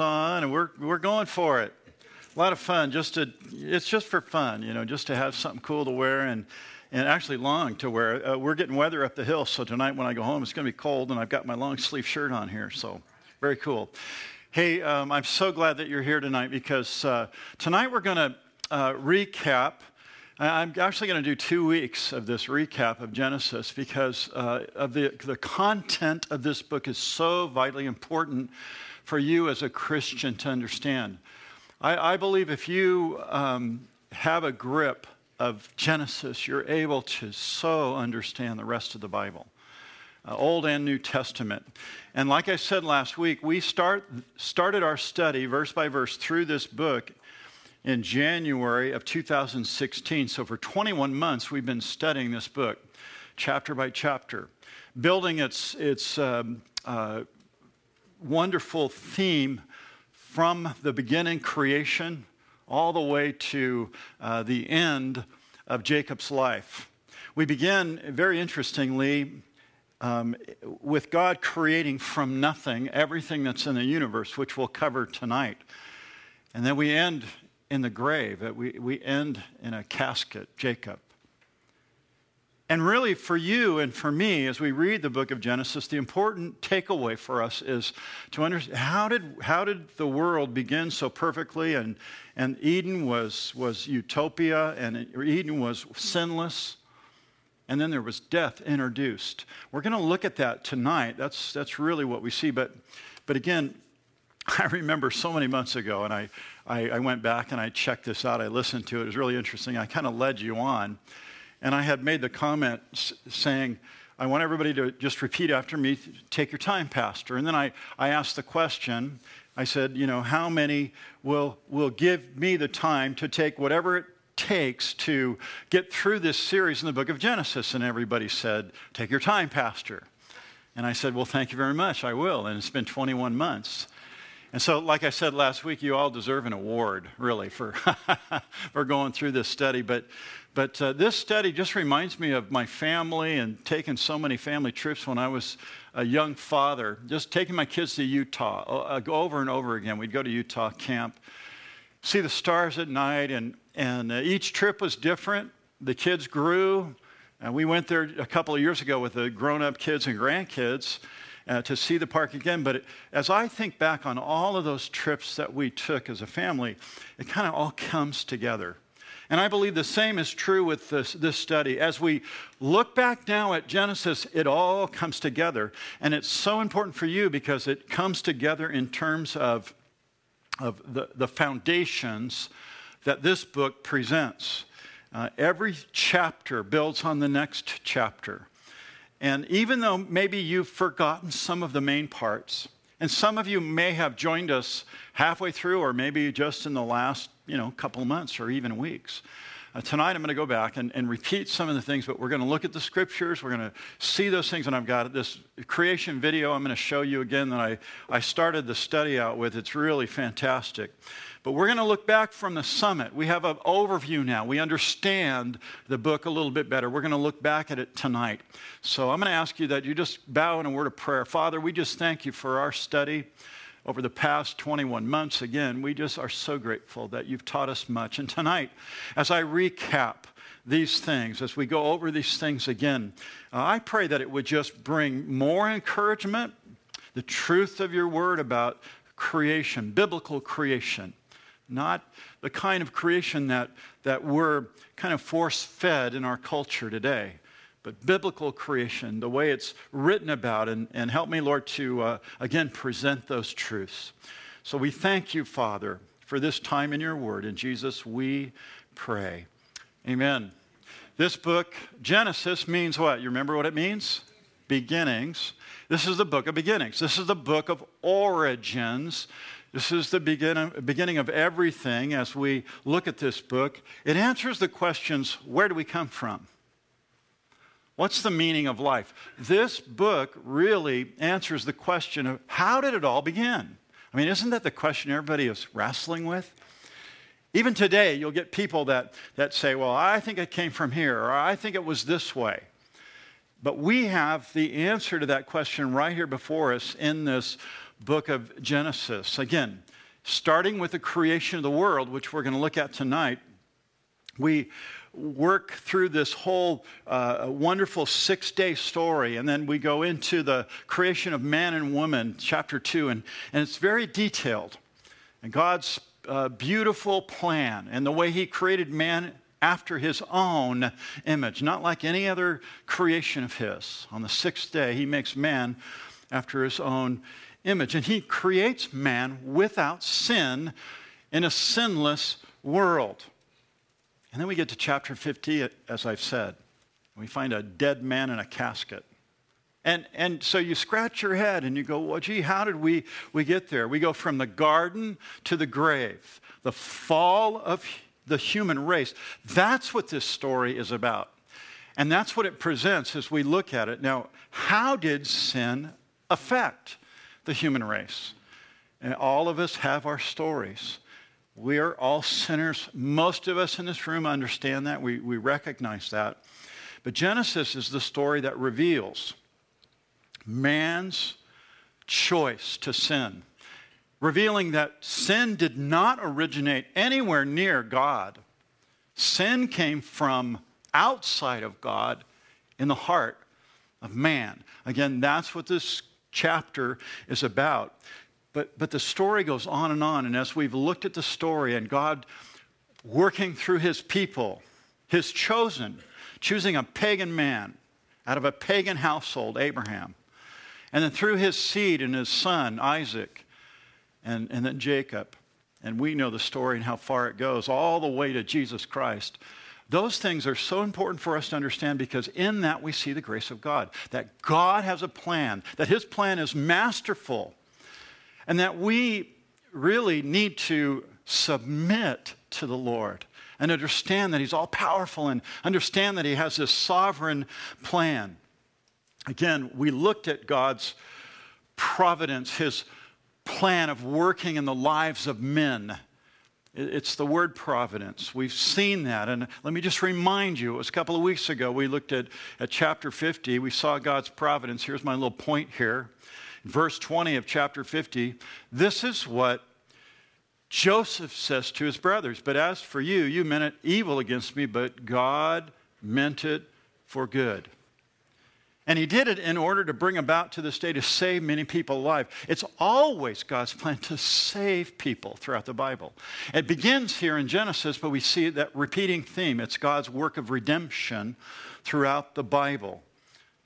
on and we're, we're going for it. A lot of fun. Just to, it's just for fun, you know, just to have something cool to wear and, and actually long to wear. Uh, we're getting weather up the hill, so tonight when I go home, it's going to be cold, and I've got my long sleeve shirt on here, so very cool. Hey, um, I'm so glad that you're here tonight because uh, tonight we're going to uh, recap. I'm actually going to do two weeks of this recap of Genesis because uh, of the, the content of this book is so vitally important for you as a Christian to understand. I, I believe if you um, have a grip of Genesis, you're able to so understand the rest of the Bible. Uh, Old and New Testament. And like I said last week, we start, started our study verse by verse through this book in January of 2016. So for 21 months, we've been studying this book, chapter by chapter, building its, its um, uh, wonderful theme from the beginning creation all the way to uh, the end of Jacob's life. We begin, very interestingly, um, with God creating from nothing everything that's in the universe, which we'll cover tonight. And then we end in the grave, we, we end in a casket, Jacob. And really, for you and for me, as we read the book of Genesis, the important takeaway for us is to understand how did, how did the world begin so perfectly? And, and Eden was, was utopia, and Eden was sinless. And then there was death introduced. We're going to look at that tonight. That's, that's really what we see. But, but again, I remember so many months ago, and I, I, I went back and I checked this out. I listened to it. It was really interesting. I kind of led you on. And I had made the comment saying, I want everybody to just repeat after me, take your time, Pastor. And then I, I asked the question, I said, you know, how many will, will give me the time to take whatever it takes to get through this series in the book of Genesis? And everybody said, take your time, Pastor. And I said, well, thank you very much, I will. And it's been 21 months. And so, like I said last week, you all deserve an award, really, for, for going through this study. But but uh, this study just reminds me of my family and taking so many family trips when I was a young father, just taking my kids to Utah uh, over and over again. We'd go to Utah camp, see the stars at night, and, and uh, each trip was different. The kids grew. And we went there a couple of years ago with the grown up kids and grandkids. Uh, to see the park again. But it, as I think back on all of those trips that we took as a family, it kind of all comes together. And I believe the same is true with this, this study. As we look back now at Genesis, it all comes together. And it's so important for you because it comes together in terms of, of the, the foundations that this book presents. Uh, every chapter builds on the next chapter. And even though maybe you've forgotten some of the main parts, and some of you may have joined us halfway through, or maybe just in the last you know, couple months or even weeks. Uh, tonight, I'm going to go back and, and repeat some of the things, but we're going to look at the scriptures. We're going to see those things, and I've got this creation video I'm going to show you again that I, I started the study out with. It's really fantastic. But we're going to look back from the summit. We have an overview now. We understand the book a little bit better. We're going to look back at it tonight. So I'm going to ask you that you just bow in a word of prayer. Father, we just thank you for our study over the past 21 months. Again, we just are so grateful that you've taught us much. And tonight, as I recap these things, as we go over these things again, uh, I pray that it would just bring more encouragement, the truth of your word about creation, biblical creation, not the kind of creation that, that we're kind of force fed in our culture today but biblical creation, the way it's written about, and, and help me, Lord, to uh, again present those truths. So we thank you, Father, for this time in your word. In Jesus, we pray. Amen. This book, Genesis, means what? You remember what it means? Beginnings. This is the book of beginnings. This is the book of origins. This is the beginning, beginning of everything as we look at this book. It answers the questions where do we come from? What's the meaning of life? This book really answers the question of how did it all begin? I mean, isn't that the question everybody is wrestling with? Even today, you'll get people that, that say, Well, I think it came from here, or I think it was this way. But we have the answer to that question right here before us in this book of Genesis. Again, starting with the creation of the world, which we're going to look at tonight, we work through this whole uh, wonderful six day story, and then we go into the creation of man and woman, chapter two, and, and it's very detailed. And God's uh, beautiful plan and the way He created man after His own image, not like any other creation of His. On the sixth day, He makes man after His own image, and He creates man without sin in a sinless world. And then we get to chapter 50, as I've said. We find a dead man in a casket. And, and so you scratch your head and you go, well, gee, how did we, we get there? We go from the garden to the grave, the fall of the human race. That's what this story is about. And that's what it presents as we look at it. Now, how did sin affect the human race? And all of us have our stories. We are all sinners. Most of us in this room understand that. We, we recognize that. But Genesis is the story that reveals man's choice to sin, revealing that sin did not originate anywhere near God. Sin came from outside of God in the heart of man. Again, that's what this chapter is about. But, but the story goes on and on. And as we've looked at the story and God working through his people, his chosen, choosing a pagan man out of a pagan household, Abraham, and then through his seed and his son, Isaac, and, and then Jacob. And we know the story and how far it goes, all the way to Jesus Christ. Those things are so important for us to understand because in that we see the grace of God. That God has a plan, that his plan is masterful and that we really need to submit to the Lord and understand that He's all powerful and understand that He has this sovereign plan. Again, we looked at God's providence, His plan of working in the lives of men. It's the word providence. We've seen that. And let me just remind you it was a couple of weeks ago we looked at, at chapter 50. We saw God's providence. Here's my little point here verse 20 of chapter 50, this is what Joseph says to his brothers. But as for you, you meant it evil against me, but God meant it for good. And he did it in order to bring about to this day to save many people alive. It's always God's plan to save people throughout the Bible. It begins here in Genesis, but we see that repeating theme. It's God's work of redemption throughout the Bible.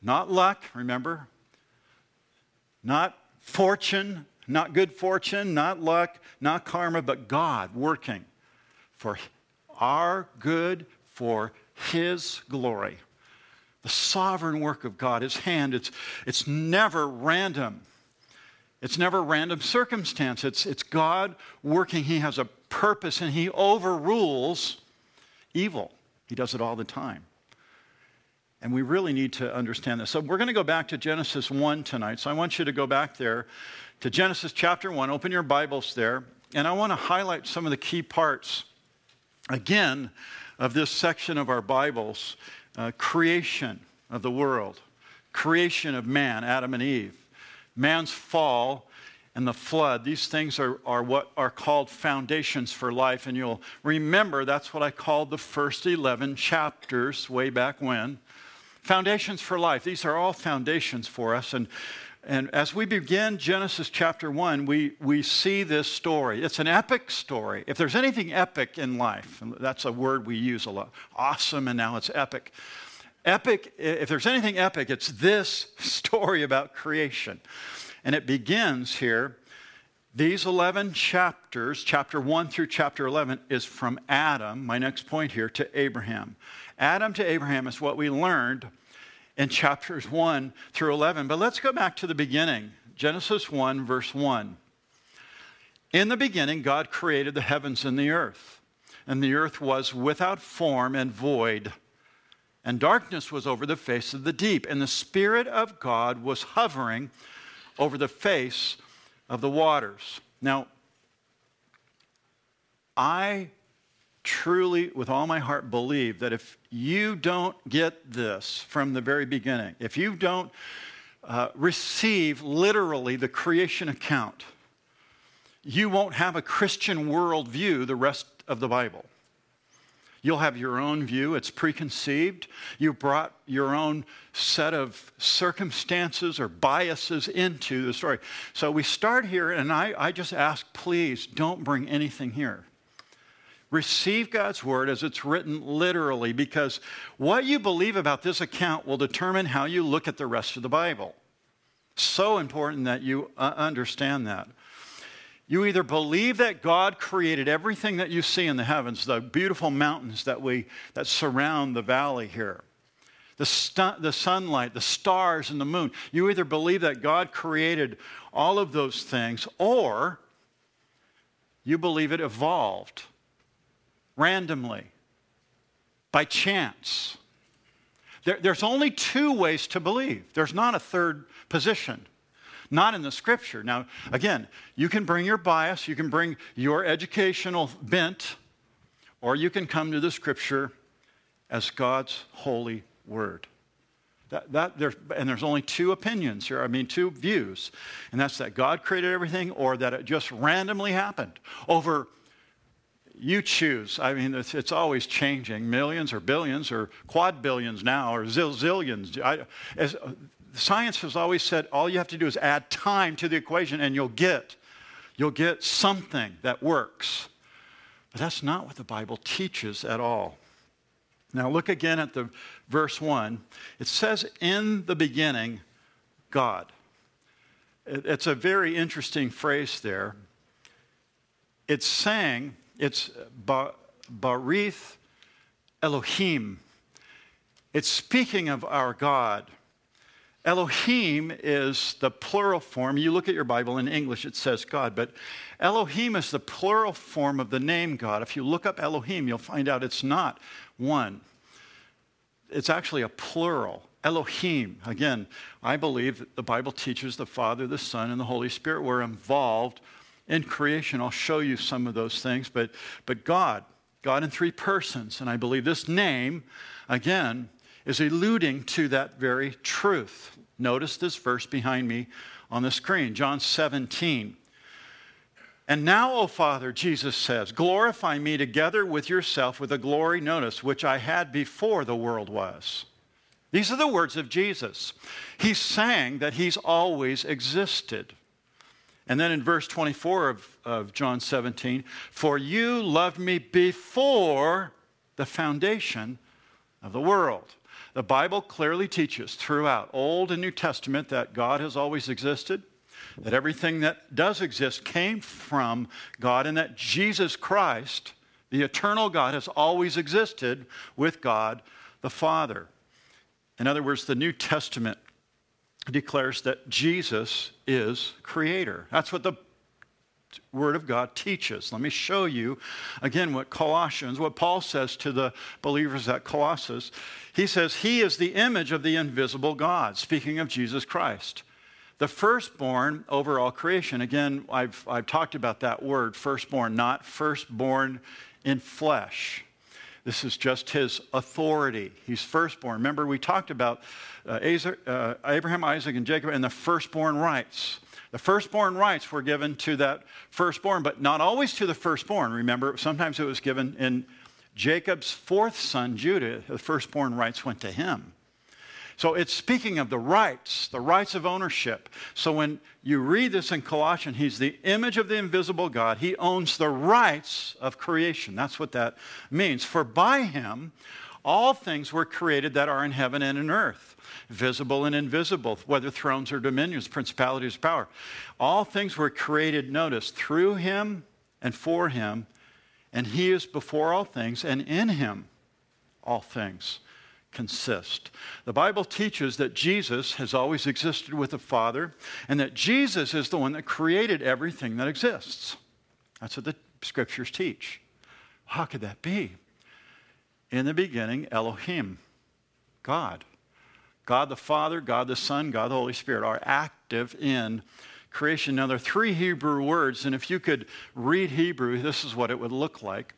Not luck, remember? Not fortune, not good fortune, not luck, not karma, but God working for our good, for His glory. Sovereign work of God, His hand, it's, it's never random. It's never random circumstance. It's, it's God working. He has a purpose and He overrules evil. He does it all the time. And we really need to understand this. So we're going to go back to Genesis 1 tonight. So I want you to go back there to Genesis chapter 1. Open your Bibles there. And I want to highlight some of the key parts, again, of this section of our Bibles uh, creation of the world, creation of man, Adam and Eve, man's fall, and the flood. These things are, are what are called foundations for life. And you'll remember that's what I called the first 11 chapters way back when. Foundations for life. These are all foundations for us. And, and as we begin Genesis chapter 1, we, we see this story. It's an epic story. If there's anything epic in life, that's a word we use a lot awesome, and now it's epic. Epic, if there's anything epic, it's this story about creation. And it begins here. These 11 chapters, chapter 1 through chapter 11, is from Adam, my next point here, to Abraham. Adam to Abraham is what we learned in chapters 1 through 11. But let's go back to the beginning Genesis 1, verse 1. In the beginning, God created the heavens and the earth, and the earth was without form and void, and darkness was over the face of the deep, and the Spirit of God was hovering over the face of the waters. Now, I truly, with all my heart, believe that if you don't get this from the very beginning, if you don't uh, receive literally the creation account, you won't have a Christian worldview the rest of the Bible. You'll have your own view, it's preconceived. You brought your own set of circumstances or biases into the story. So we start here, and I, I just ask, please don't bring anything here. Receive God's word as it's written literally, because what you believe about this account will determine how you look at the rest of the Bible. So important that you uh, understand that. You either believe that God created everything that you see in the heavens, the beautiful mountains that, we, that surround the valley here, the, stu- the sunlight, the stars, and the moon. You either believe that God created all of those things, or you believe it evolved randomly, by chance. There, there's only two ways to believe, there's not a third position. Not in the scripture. Now, again, you can bring your bias, you can bring your educational bent, or you can come to the scripture as God's holy word. That, that there, and there's only two opinions here, I mean, two views. And that's that God created everything or that it just randomly happened over you choose. I mean, it's, it's, always changing. Millions or billions or quad billions now or zillions. I, as, uh, science has always said all you have to do is add time to the equation and you'll get you'll get something that works. But that's not what the bible teaches at all. Now look again at the verse 1 it says in the beginning god. It's a very interesting phrase there. It's saying it's barith elohim it's speaking of our god Elohim is the plural form. You look at your Bible in English, it says God, but Elohim is the plural form of the name God. If you look up Elohim, you'll find out it's not one, it's actually a plural. Elohim. Again, I believe that the Bible teaches the Father, the Son, and the Holy Spirit were involved in creation. I'll show you some of those things, but, but God, God in three persons. And I believe this name, again, is alluding to that very truth. Notice this verse behind me on the screen, John 17. And now, O Father, Jesus says, glorify me together with yourself with a glory, notice, which I had before the world was. These are the words of Jesus. He's saying that he's always existed. And then in verse 24 of, of John 17, for you loved me before the foundation of the world. The Bible clearly teaches throughout Old and New Testament that God has always existed, that everything that does exist came from God, and that Jesus Christ, the eternal God, has always existed with God the Father. In other words, the New Testament declares that Jesus is creator. That's what the Word of God teaches. Let me show you again what Colossians, what Paul says to the believers at Colossus. He says, He is the image of the invisible God, speaking of Jesus Christ. The firstborn over all creation. Again, I've, I've talked about that word, firstborn, not firstborn in flesh. This is just his authority. He's firstborn. Remember, we talked about uh, uh Abraham, Isaac, and Jacob and the firstborn rights. The firstborn rights were given to that firstborn, but not always to the firstborn. Remember, sometimes it was given in Jacob's fourth son, Judah, the firstborn rights went to him. So it's speaking of the rights, the rights of ownership. So when you read this in Colossians, he's the image of the invisible God. He owns the rights of creation. That's what that means. For by him, all things were created that are in heaven and in earth visible and invisible, whether thrones or dominions, principalities, power. All things were created, notice, through him and for him, and he is before all things, and in him all things consist. The Bible teaches that Jesus has always existed with the Father, and that Jesus is the one that created everything that exists. That's what the scriptures teach. How could that be? In the beginning, Elohim, God. God the Father, God the Son, God the Holy Spirit are active in creation. Now, there are three Hebrew words, and if you could read Hebrew, this is what it would look like.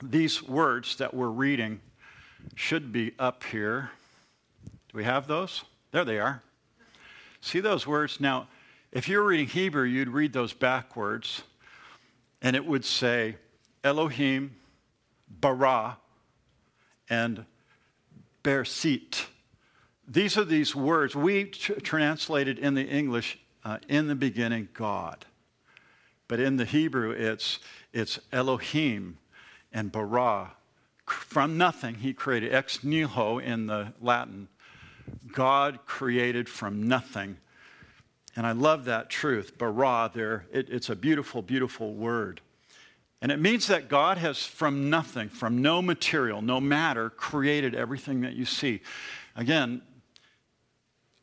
These words that we're reading should be up here. Do we have those? There they are. See those words? Now, if you were reading Hebrew, you'd read those backwards, and it would say Elohim, bara, and bersit. These are these words we tr- translated in the English uh, in the beginning, God. But in the Hebrew, it's, it's Elohim and bara. From nothing, he created ex nihilo in the Latin. God created from nothing. And I love that truth, bara there. It, it's a beautiful, beautiful word. And it means that God has, from nothing, from no material, no matter, created everything that you see. Again,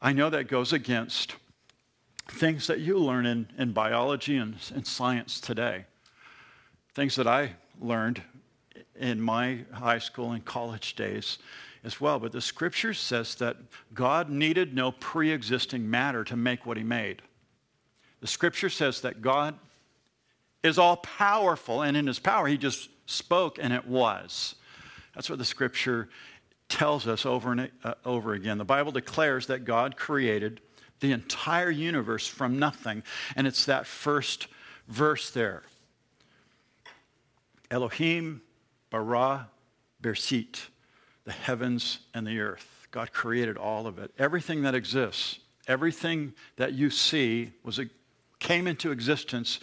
I know that goes against things that you learn in, in biology and, and science today, things that I learned in my high school and college days as well. But the scripture says that God needed no pre existing matter to make what he made. The scripture says that God is all powerful, and in his power, he just spoke and it was. That's what the scripture tells us over and uh, over again. The Bible declares that God created the entire universe from nothing, and it's that first verse there. Elohim bara bersit, the heavens and the earth. God created all of it. Everything that exists, everything that you see was a, came into existence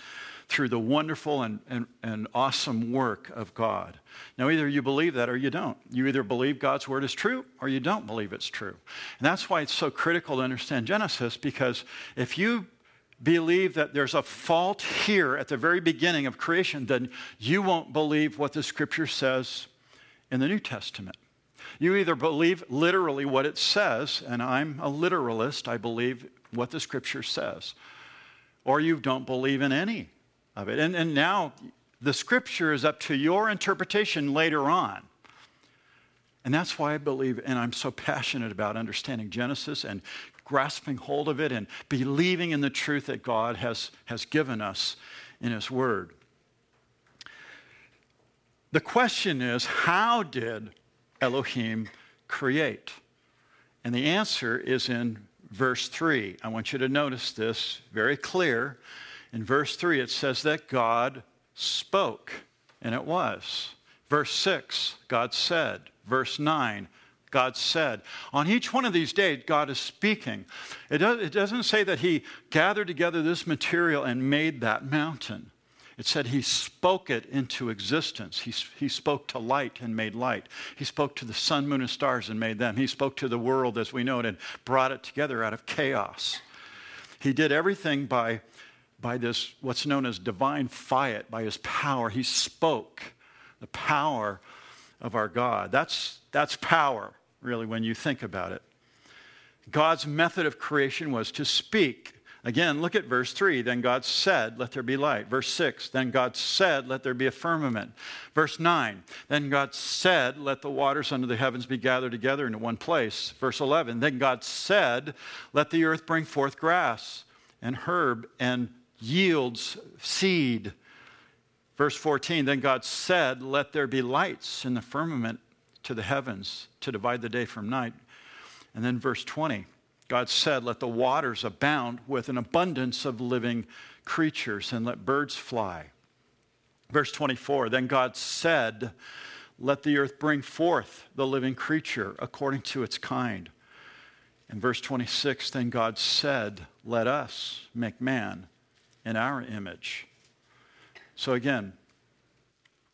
through the wonderful and, and, and awesome work of God. Now, either you believe that or you don't. You either believe God's word is true or you don't believe it's true. And that's why it's so critical to understand Genesis, because if you believe that there's a fault here at the very beginning of creation, then you won't believe what the scripture says in the New Testament. You either believe literally what it says, and I'm a literalist, I believe what the scripture says, or you don't believe in any of it. And, and now the scripture is up to your interpretation later on. And that's why I believe, and I'm so passionate about understanding Genesis and grasping hold of it and believing in the truth that God has, has given us in His Word. The question is how did Elohim create? And the answer is in verse 3. I want you to notice this very clear. In verse 3, it says that God spoke, and it was. Verse 6, God said. Verse 9, God said. On each one of these days, God is speaking. It, does, it doesn't say that He gathered together this material and made that mountain. It said He spoke it into existence. He, he spoke to light and made light. He spoke to the sun, moon, and stars and made them. He spoke to the world as we know it and brought it together out of chaos. He did everything by by this, what's known as divine fiat, by his power. He spoke the power of our God. That's, that's power, really, when you think about it. God's method of creation was to speak. Again, look at verse 3. Then God said, Let there be light. Verse 6. Then God said, Let there be a firmament. Verse 9. Then God said, Let the waters under the heavens be gathered together into one place. Verse 11. Then God said, Let the earth bring forth grass and herb and yields seed. Verse 14 Then God said, Let there be lights in the firmament to the heavens to divide the day from night. And then verse 20 God said, Let the waters abound with an abundance of living creatures and let birds fly. Verse 24 Then God said, Let the earth bring forth the living creature according to its kind. In verse 26, then God said, Let us make man in our image. So, again,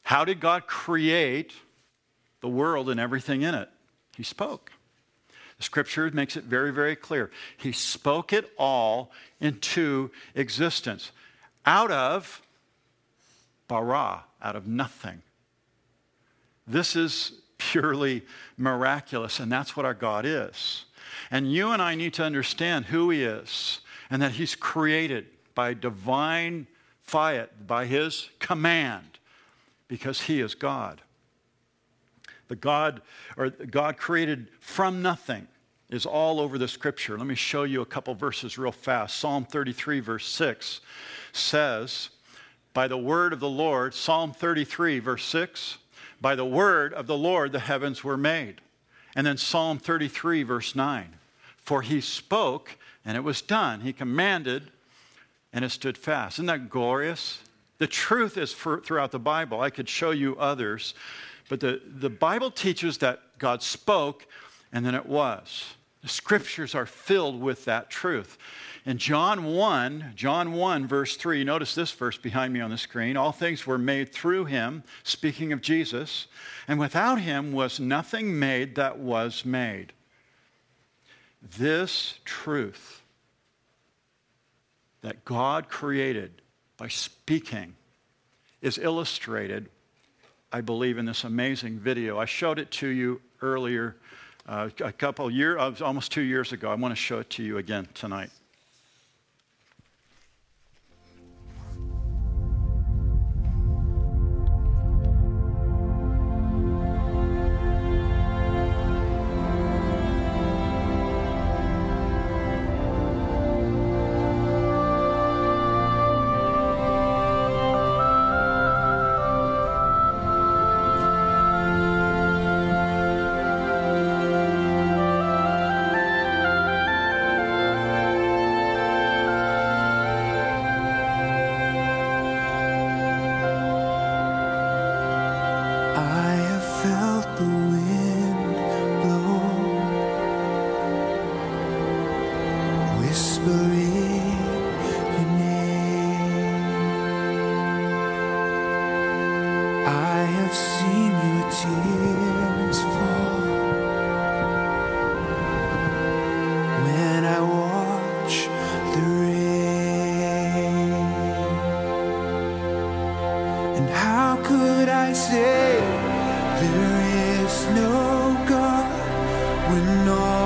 how did God create the world and everything in it? He spoke. The scripture makes it very, very clear. He spoke it all into existence out of bara, out of nothing. This is purely miraculous, and that's what our God is. And you and I need to understand who He is and that He's created by divine fiat, by his command, because he is God. The God, or God created from nothing is all over the scripture. Let me show you a couple verses real fast. Psalm 33, verse 6 says, By the word of the Lord, Psalm 33, verse 6, by the word of the Lord the heavens were made. And then Psalm 33, verse 9, For he spoke and it was done. He commanded, and it stood fast. Isn't that glorious? The truth is for, throughout the Bible. I could show you others, but the, the Bible teaches that God spoke, and then it was. The scriptures are filled with that truth. In John 1, John 1, verse 3, notice this verse behind me on the screen. All things were made through him, speaking of Jesus, and without him was nothing made that was made. This truth that God created by speaking is illustrated, I believe, in this amazing video. I showed it to you earlier, uh, a couple years, almost two years ago. I want to show it to you again tonight. could I say? There is no God when all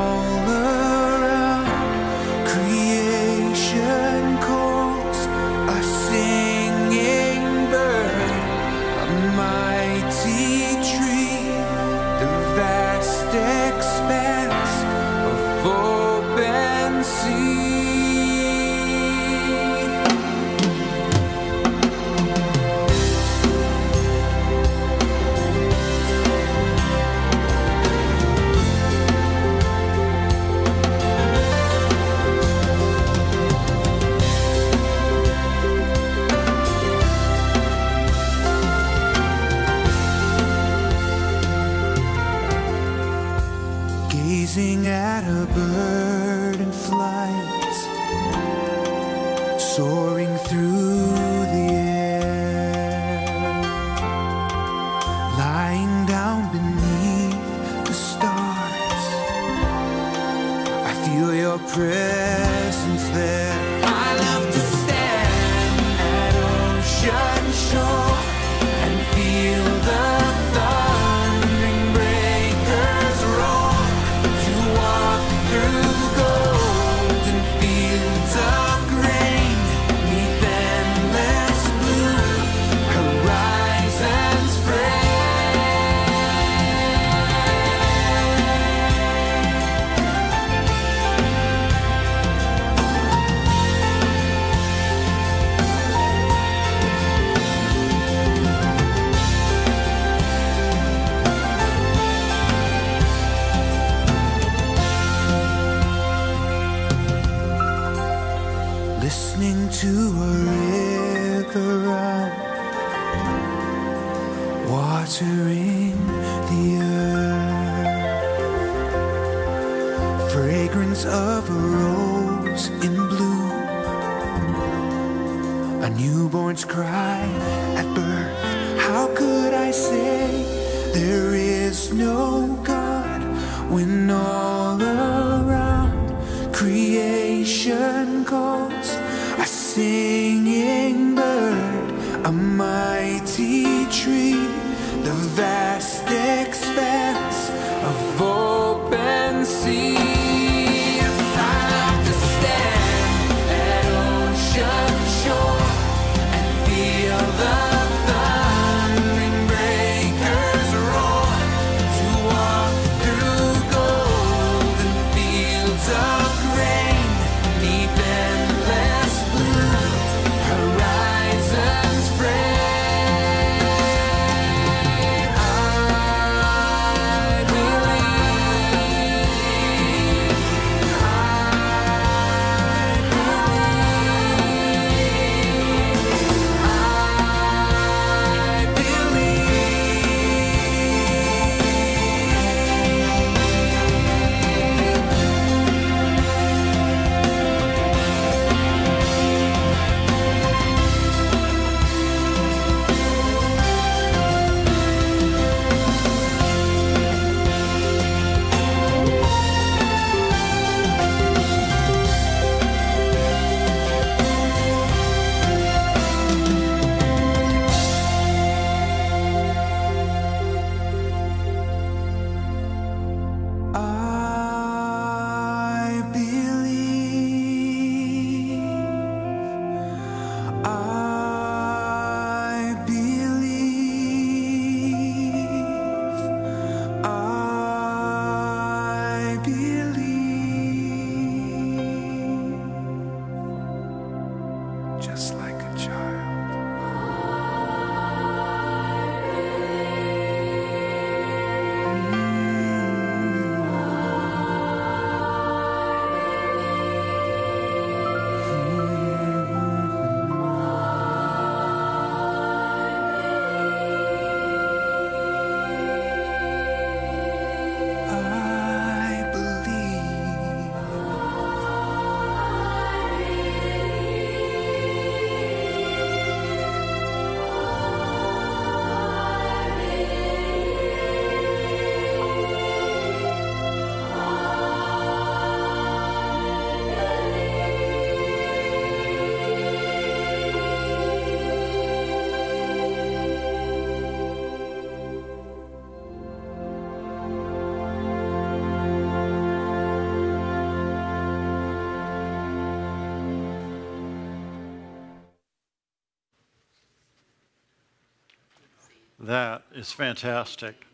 is fantastic.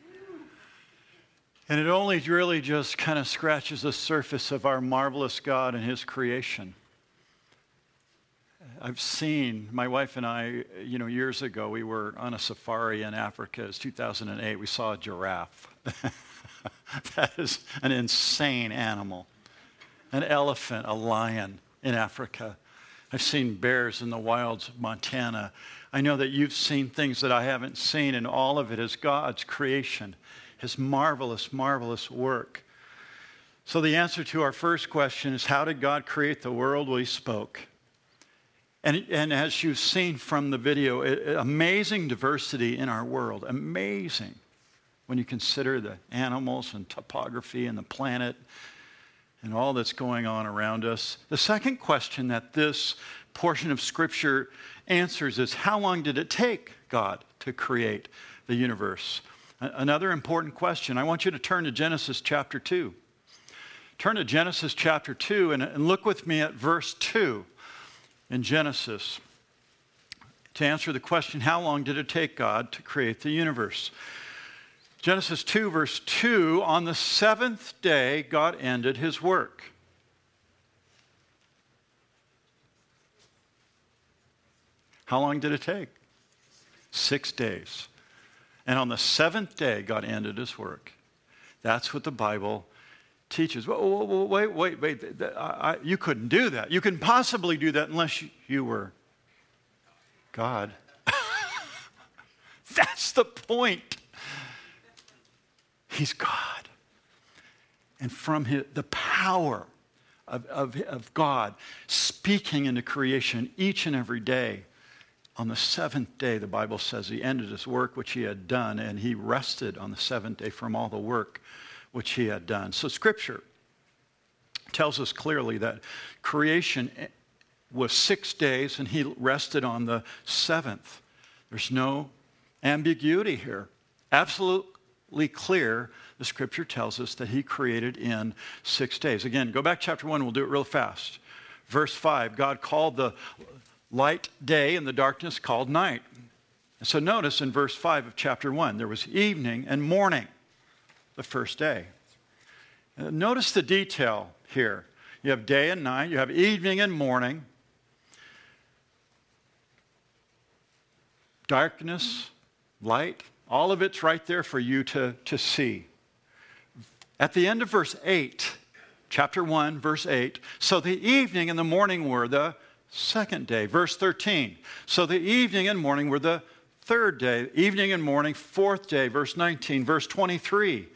And it only really just kind of scratches the surface of our marvelous God and His creation. I've seen, my wife and I, you know, years ago, we were on a safari in Africa. It was 2008. We saw a giraffe. that is an insane animal. An elephant, a lion in Africa. I've seen bears in the wilds of Montana. I know that you've seen things that I haven't seen, and all of it is God's creation his marvelous, marvelous work. So, the answer to our first question is how did God create the world? Well, He spoke. And, and as you've seen from the video, it, amazing diversity in our world. Amazing when you consider the animals and topography and the planet and all that's going on around us. The second question that this portion of Scripture answers is how long did it take God to create the universe? Another important question. I want you to turn to Genesis chapter 2. Turn to Genesis chapter 2 and, and look with me at verse 2 in Genesis to answer the question how long did it take God to create the universe? Genesis 2, verse 2 on the seventh day, God ended his work. How long did it take? Six days. And on the seventh day, God ended his work. That's what the Bible teaches. Wait, wait, wait. I, you couldn't do that. You couldn't possibly do that unless you, you were God. That's the point. He's God. And from his, the power of, of, of God speaking into creation each and every day, on the seventh day, the Bible says he ended his work which he had done, and he rested on the seventh day from all the work which he had done. So, Scripture tells us clearly that creation was six days, and he rested on the seventh. There's no ambiguity here. Absolutely clear, the Scripture tells us that he created in six days. Again, go back chapter one, we'll do it real fast. Verse 5 God called the light day and the darkness called night. And so notice in verse 5 of chapter 1, there was evening and morning the first day. Uh, notice the detail here. You have day and night, you have evening and morning, darkness, light, all of it's right there for you to, to see. At the end of verse 8, chapter 1, verse 8, so the evening and the morning were the second day. Verse 13. So the evening and morning were the third day. Evening and morning, fourth day. Verse 19. Verse 23.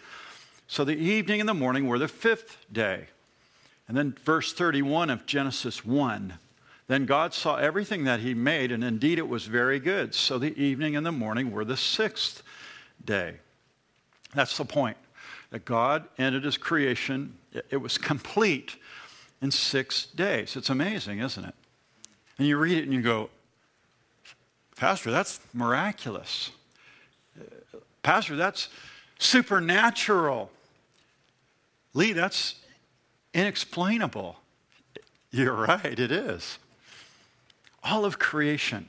So the evening and the morning were the fifth day. And then verse 31 of Genesis 1. Then God saw everything that he made, and indeed it was very good. So the evening and the morning were the sixth day. That's the point. That God ended his creation, it was complete in six days. It's amazing, isn't it? And you read it and you go, Pastor, that's miraculous. Pastor, that's supernatural. Lee, that's inexplainable. You're right, it is. All of creation,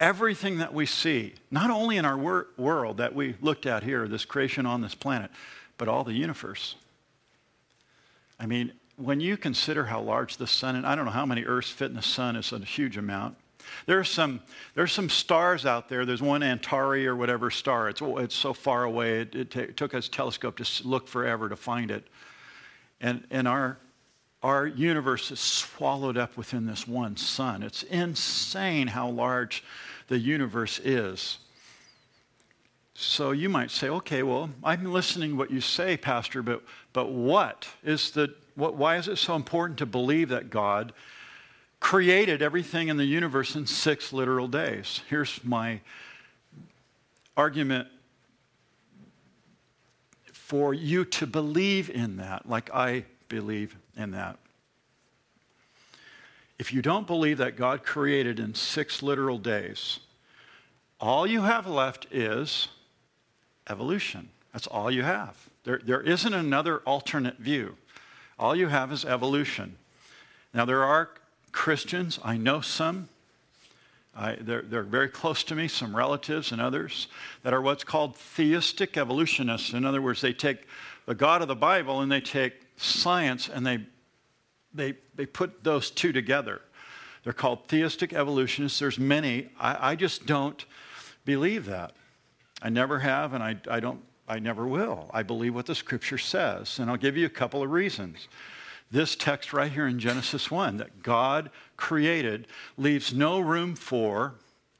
everything that we see, not only in our wor- world that we looked at here, this creation on this planet, but all the universe. I mean, when you consider how large the sun, and I don't know how many Earths fit in the sun, it's a huge amount. There's some, there's some stars out there. There's one Antares or whatever star. It's, oh, it's so far away, it, it, t- it took us telescope to look forever to find it. And, and our, our universe is swallowed up within this one sun. It's insane how large the universe is. So you might say, okay, well, I'm listening to what you say, Pastor, but, but what is the what, why is it so important to believe that God created everything in the universe in six literal days? Here's my argument for you to believe in that, like I believe in that. If you don't believe that God created in six literal days, all you have left is evolution. That's all you have. There, there isn't another alternate view. All you have is evolution. Now, there are Christians, I know some, I, they're, they're very close to me, some relatives and others that are what's called theistic evolutionists. In other words, they take the God of the Bible and they take science and they, they, they put those two together. They're called theistic evolutionists. There's many. I, I just don't believe that. I never have, and I, I, don't, I never will. I believe what the scripture says, and I'll give you a couple of reasons. This text right here in Genesis 1 that God created leaves no room for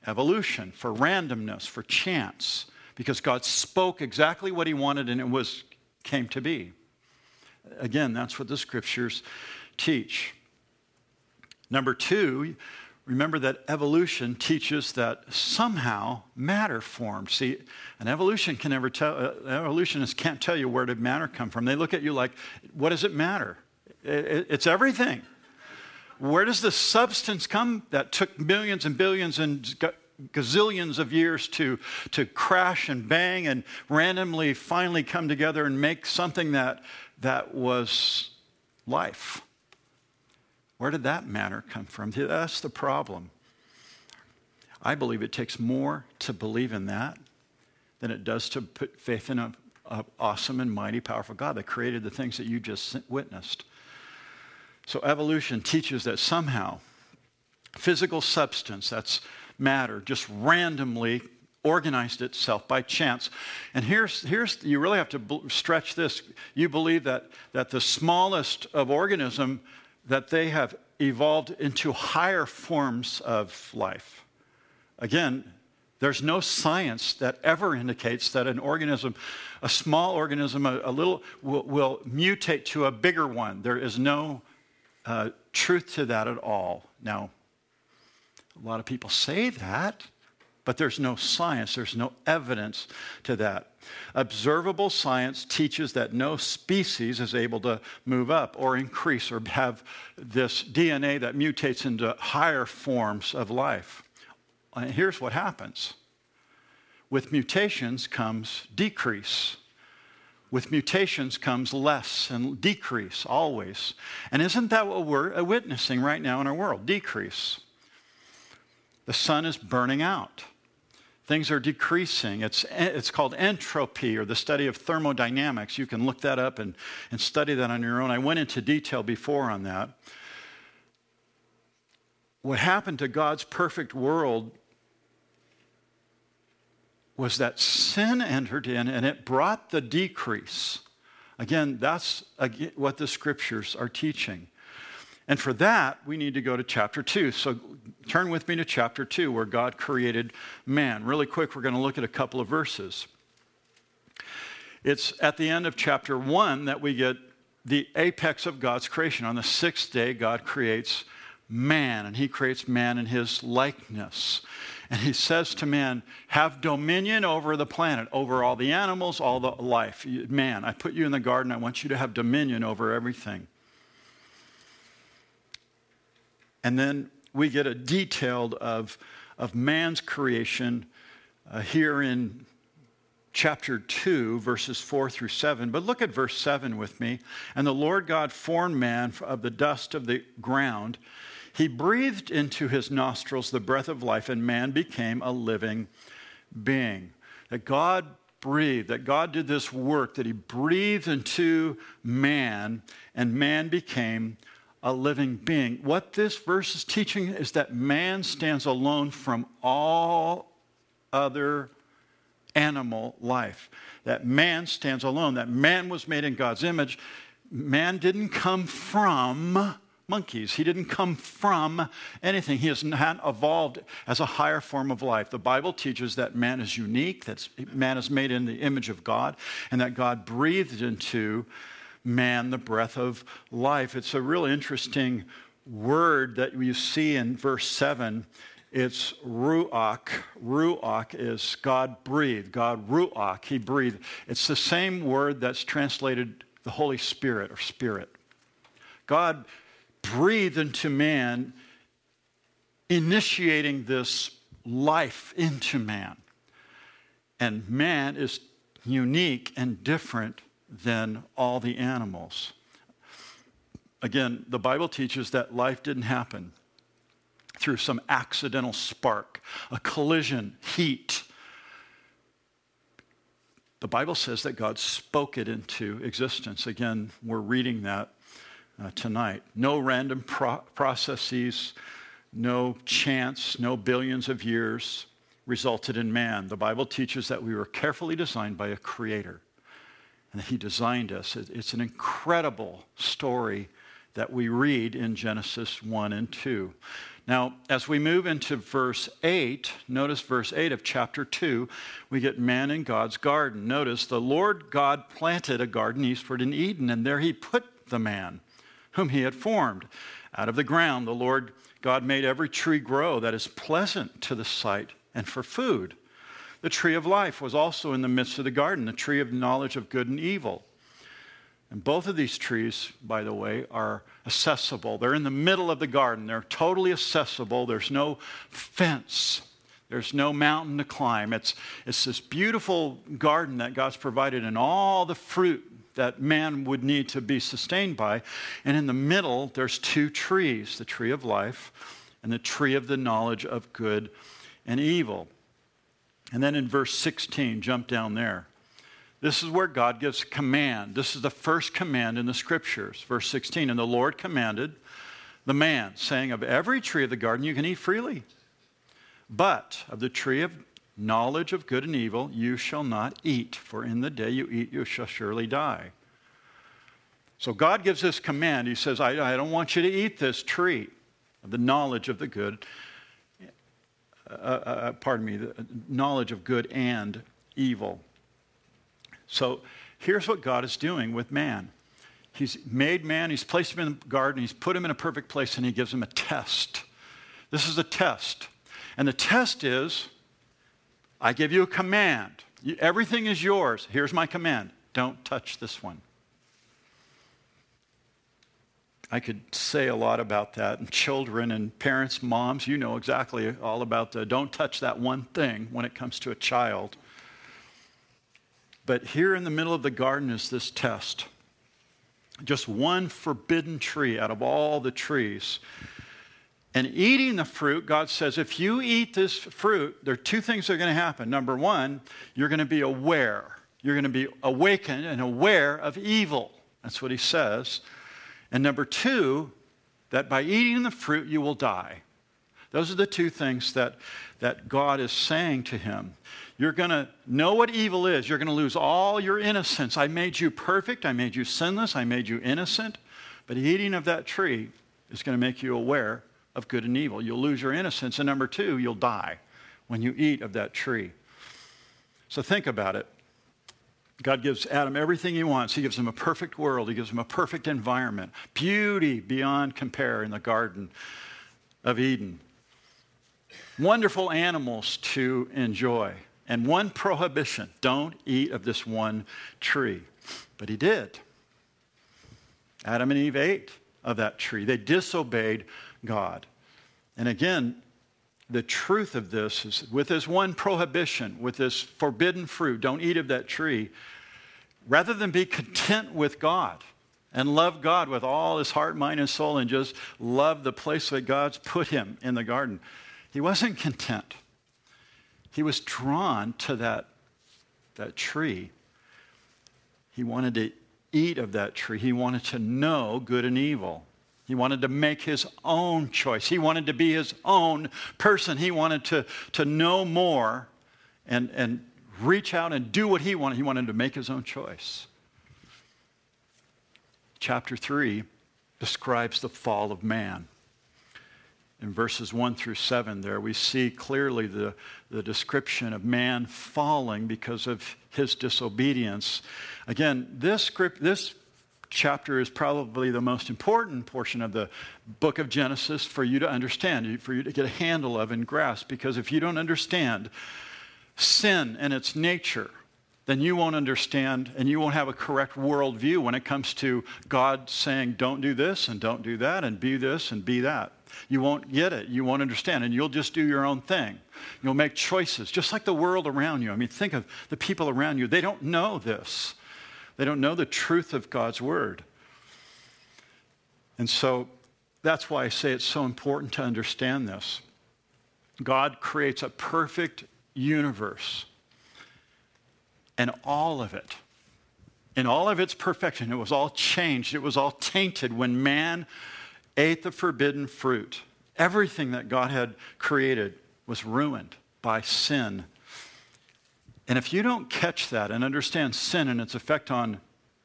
evolution, for randomness, for chance, because God spoke exactly what he wanted and it was came to be. Again, that's what the scriptures teach. Number two, remember that evolution teaches that somehow matter formed. See, an evolution can never tell, uh, evolutionists can't tell you where did matter come from. They look at you like, what does it matter? It, it's everything. Where does the substance come that took millions and billions and gazillions of years to, to crash and bang and randomly finally come together and make something that, that was life? Where did that matter come from? That's the problem. I believe it takes more to believe in that than it does to put faith in an awesome and mighty, powerful God that created the things that you just witnessed. So, evolution teaches that somehow physical substance, that's matter, just randomly organized itself by chance. And here's, here's you really have to stretch this. You believe that, that the smallest of organism that they have evolved into higher forms of life. Again, there's no science that ever indicates that an organism, a small organism, a, a little, will, will, mutate to a bigger one. There is no uh, truth to that at all. Now, a lot of people say that, but there's no science, there's no evidence to that. Observable science teaches that no species is able to move up or increase or have this DNA that mutates into higher forms of life. And here's what happens with mutations comes decrease. With mutations comes less and decrease always. And isn't that what we're witnessing right now in our world? Decrease. The sun is burning out things are decreasing. It's, it's called entropy or the study of thermodynamics. You can look that up and, and study that on your own. I went into detail before on that. What happened to God's perfect world was that sin entered in and it brought the decrease. Again, that's what the scriptures are teaching. And for that, we need to go to chapter 2. So turn with me to chapter 2, where God created man. Really quick, we're going to look at a couple of verses. It's at the end of chapter 1 that we get the apex of God's creation. On the sixth day, God creates man, and he creates man in his likeness. And he says to man, Have dominion over the planet, over all the animals, all the life. Man, I put you in the garden. I want you to have dominion over everything. And then we get a detailed of, of man's creation uh, here in chapter 2, verses 4 through 7. But look at verse 7 with me. And the Lord God formed man of the dust of the ground. He breathed into his nostrils the breath of life, and man became a living being. That God breathed, that God did this work, that he breathed into man, and man became a living being. What this verse is teaching is that man stands alone from all other animal life. That man stands alone, that man was made in God's image. Man didn't come from monkeys. He didn't come from anything. He has not evolved as a higher form of life. The Bible teaches that man is unique, that man is made in the image of God, and that God breathed into man the breath of life. It's a real interesting word that you see in verse 7. It's ruach. Ruach is God breathed. God ruach, He breathed. It's the same word that's translated the Holy Spirit or Spirit. God breathed into man, initiating this life into man. And man is unique and different than all the animals. Again, the Bible teaches that life didn't happen through some accidental spark, a collision, heat. The Bible says that God spoke it into existence. Again, we're reading that uh, tonight. No random pro- processes, no chance, no billions of years resulted in man. The Bible teaches that we were carefully designed by a creator and he designed us. It's an incredible story that we read in Genesis 1 and 2. Now, as we move into verse 8, notice verse 8 of chapter 2, we get man in God's garden. Notice the Lord God planted a garden eastward in Eden, and there he put the man whom he had formed. Out of the ground, the Lord God made every tree grow that is pleasant to the sight and for food. The tree of life was also in the midst of the garden, the tree of knowledge of good and evil. And both of these trees, by the way, are accessible. They're in the middle of the garden. They're totally accessible. There's no fence. There's no mountain to climb. It's, it's this beautiful garden that God's provided and all the fruit that man would need to be sustained by. And in the middle, there's two trees the tree of life and the tree of the knowledge of good and evil. And then in verse 16, jump down there. This is where God gives command. This is the first command in the scriptures. Verse 16 And the Lord commanded the man, saying, Of every tree of the garden you can eat freely, but of the tree of knowledge of good and evil you shall not eat, for in the day you eat you shall surely die. So God gives this command. He says, I, I don't want you to eat this tree of the knowledge of the good, uh, uh, uh pardon me, the knowledge of good and evil. So here's what God is doing with man. He's made man, he's placed him in the garden, he's put him in a perfect place, and he gives him a test. This is a test. And the test is I give you a command. Everything is yours. Here's my command don't touch this one. I could say a lot about that. And children and parents, moms, you know exactly all about the don't touch that one thing when it comes to a child. But here in the middle of the garden is this test. Just one forbidden tree out of all the trees. And eating the fruit, God says, if you eat this fruit, there are two things that are going to happen. Number one, you're going to be aware. You're going to be awakened and aware of evil. That's what he says. And number two, that by eating the fruit, you will die. Those are the two things that, that God is saying to him. You're going to know what evil is. You're going to lose all your innocence. I made you perfect. I made you sinless. I made you innocent. But eating of that tree is going to make you aware of good and evil. You'll lose your innocence. And number two, you'll die when you eat of that tree. So think about it. God gives Adam everything he wants. He gives him a perfect world, he gives him a perfect environment, beauty beyond compare in the Garden of Eden, wonderful animals to enjoy, and one prohibition don't eat of this one tree. But he did. Adam and Eve ate of that tree, they disobeyed God. And again, the truth of this is with this one prohibition, with this forbidden fruit, don't eat of that tree, rather than be content with God and love God with all his heart, mind, and soul, and just love the place that God's put him in the garden, he wasn't content. He was drawn to that, that tree. He wanted to eat of that tree. He wanted to know good and evil. He wanted to make his own choice. He wanted to be his own person. He wanted to, to know more and, and reach out and do what he wanted. He wanted to make his own choice. Chapter 3 describes the fall of man. In verses 1 through 7, there we see clearly the, the description of man falling because of his disobedience. Again, this, script, this chapter is probably the most important portion of the book of Genesis for you to understand, for you to get a handle of and grasp. Because if you don't understand sin and its nature, then you won't understand and you won't have a correct worldview when it comes to God saying, don't do this and don't do that and be this and be that. You won't get it. You won't understand. And you'll just do your own thing. You'll make choices, just like the world around you. I mean, think of the people around you. They don't know this. They don't know the truth of God's word. And so that's why I say it's so important to understand this. God creates a perfect universe, and all of it, in all of its perfection, it was all changed, it was all tainted when man ate the forbidden fruit. Everything that God had created was ruined by sin. And if you don't catch that and understand sin and its effect on,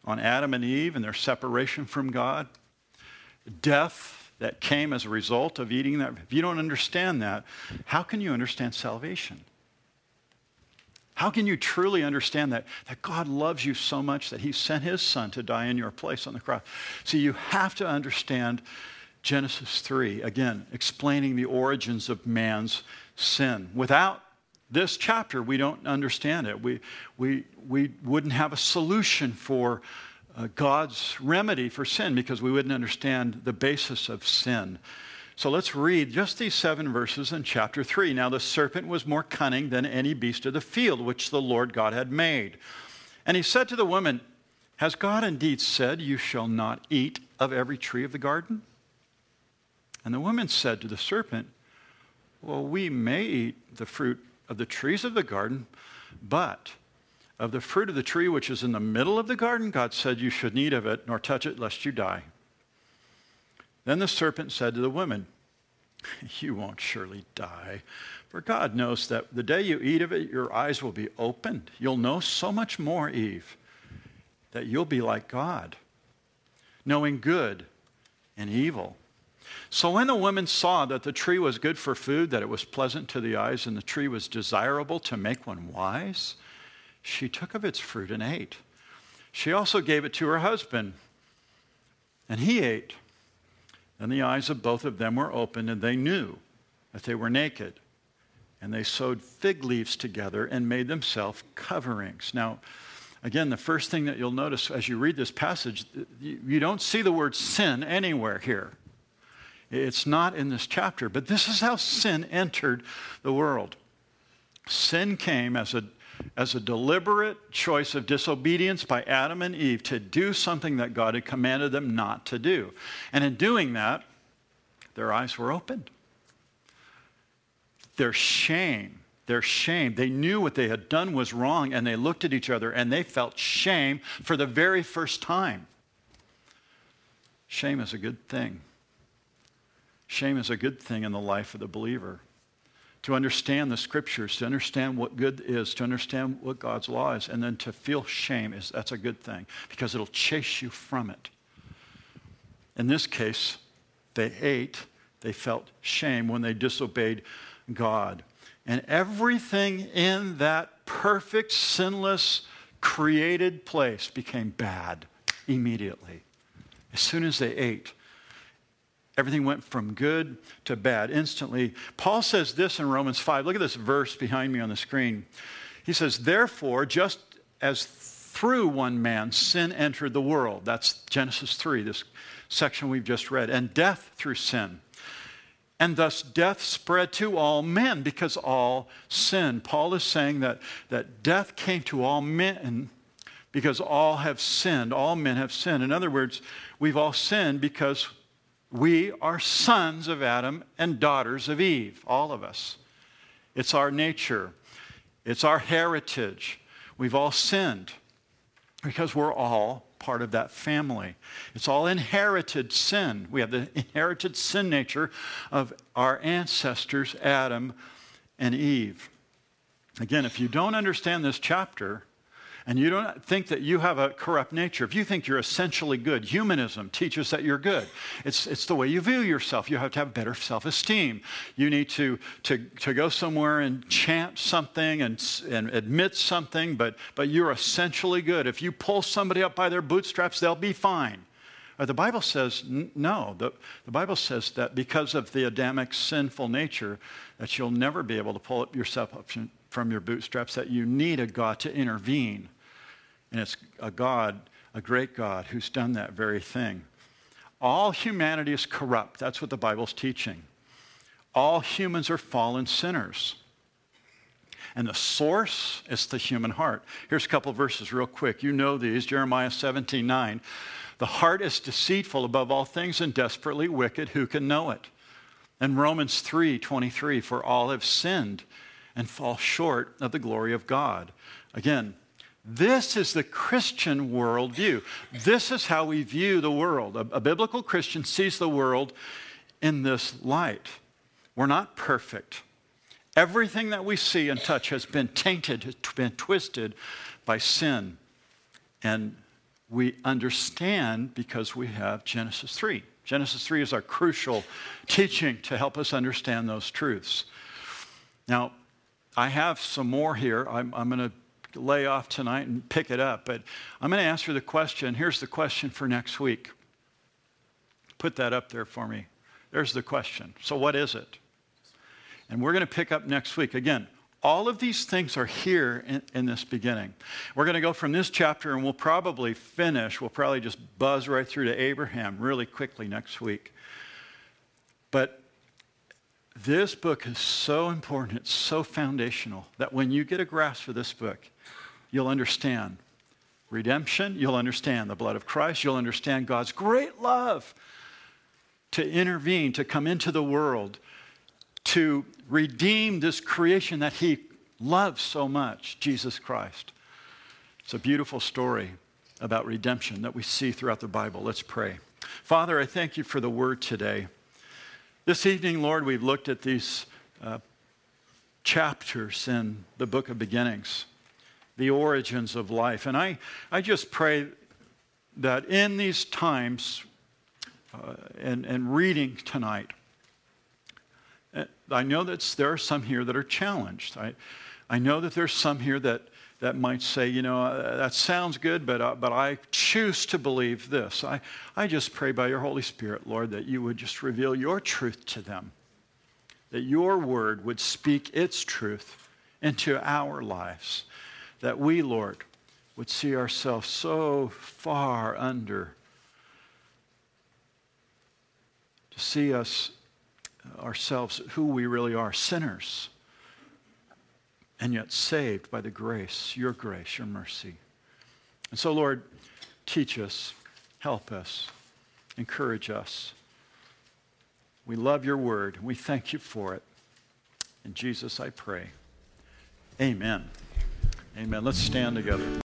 on Adam and Eve and their separation from God, death that came as a result of eating that, if you don't understand that, how can you understand salvation? How can you truly understand that, that God loves you so much that he sent his son to die in your place on the cross? See, you have to understand Genesis 3, again, explaining the origins of man's sin. Without this chapter, we don't understand it. We, we, we wouldn't have a solution for uh, God's remedy for sin because we wouldn't understand the basis of sin. So let's read just these seven verses in chapter 3. Now the serpent was more cunning than any beast of the field which the Lord God had made. And he said to the woman, Has God indeed said, You shall not eat of every tree of the garden? And the woman said to the serpent, Well, we may eat the fruit of the trees of the garden, but of the fruit of the tree which is in the middle of the garden, God said, You should eat of it, nor touch it, lest you die. Then the serpent said to the woman, You won't surely die, for God knows that the day you eat of it, your eyes will be opened. You'll know so much more, Eve, that you'll be like God, knowing good and evil. So when the woman saw that the tree was good for food, that it was pleasant to the eyes, and the tree was desirable to make one wise, she took of its fruit and ate. She also gave it to her husband, and he ate. Then the eyes of both of them were opened, and they knew that they were naked. And they sewed fig leaves together and made themselves coverings. Now, again, the first thing that you'll notice as you read this passage, you don't see the word sin anywhere here. It's not in this chapter, but this is how sin entered the world. Sin came as a as a deliberate choice of disobedience by Adam and Eve to do something that God had commanded them not to do. And in doing that, their eyes were opened. Their shame, their shame, they knew what they had done was wrong, and they looked at each other and they felt shame for the very first time. Shame is a good thing. Shame is a good thing in the life of the believer to understand the scriptures, to understand what good is, to understand what God's law is, and then to feel shame is that's a good thing because it'll chase you from it. In this case, they ate, they felt shame when they disobeyed God. And everything in that perfect, sinless, created place became bad immediately. As soon as they ate, Everything went from good to bad instantly. Paul says this in Romans 5. Look at this verse behind me on the screen. He says, Therefore, just as through one man sin entered the world, that's Genesis 3, this section we've just read, and death through sin. And thus death spread to all men because all sin. Paul is saying that, that death came to all men because all have sinned. All men have sinned. In other words, we've all sinned because we are sons of Adam and daughters of Eve, all of us. It's our nature, it's our heritage. We've all sinned because we're all part of that family. It's all inherited sin. We have the inherited sin nature of our ancestors, Adam and Eve. Again, if you don't understand this chapter, and you don't think that you have a corrupt nature, if you think you're essentially good, humanism teaches that you're good. It's, it's the way you view yourself. You have to have better self esteem. You need to, to, to go somewhere and chant something and, and admit something, but, but you're essentially good. If you pull somebody up by their bootstraps, they'll be fine. Uh, the Bible says n- no. The, the Bible says that because of the Adamic sinful nature, that you'll never be able to pull up yourself up from your bootstraps, that you need a God to intervene. And it's a God, a great God, who's done that very thing. All humanity is corrupt. That's what the Bible's teaching. All humans are fallen sinners. And the source is the human heart. Here's a couple verses real quick. You know these Jeremiah 17 9. The heart is deceitful above all things and desperately wicked. Who can know it? And Romans 3 23, for all have sinned and fall short of the glory of God. Again, this is the Christian worldview. This is how we view the world. A, a, biblical Christian sees the world in this light. We're not perfect. Everything that we see and touch has been tainted, has been twisted by sin. And we understand because we have Genesis 3. Genesis 3 is our crucial teaching to help us understand those truths. Now, I have some more here. I'm, I'm going to lay off tonight and pick it up, but I'm going to answer the question. Here's the question for next week. Put that up there for me. There's the question. So, what is it? And we're going to pick up next week. Again, all of these things are here in, in, this beginning. We're going to go from this chapter and we'll probably finish, we'll probably just buzz right through to Abraham really quickly next week. But this book is so important, it's so foundational that when you get a grasp of this book, you'll understand redemption, you'll understand the blood of Christ, you'll understand God's great love to intervene, to come into the world to redeem this creation that he loves so much, Jesus Christ. It's a beautiful story about redemption that we see throughout the Bible. Let's pray. Father, I thank you for the word today. This evening, Lord, we've looked at these uh, chapters in the book of beginnings, the origins of life. And I, I just pray that in these times uh, and, and reading tonight, I know that there are some here that are challenged. I, I know that there's some here that, that might say, you know, uh, that sounds good, but, uh, but I choose to believe this. I, I just pray by your Holy Spirit, Lord, that you would just reveal your truth to them, that your word would speak its truth into our lives, that we, Lord, would see ourselves so far under, to see us ourselves who we really are sinners, and yet saved by the grace, your grace, your mercy. And so, Lord, teach us, help us, encourage us. We love your word, we thank you for it. In Jesus, I pray. Amen. Amen. Let's stand together.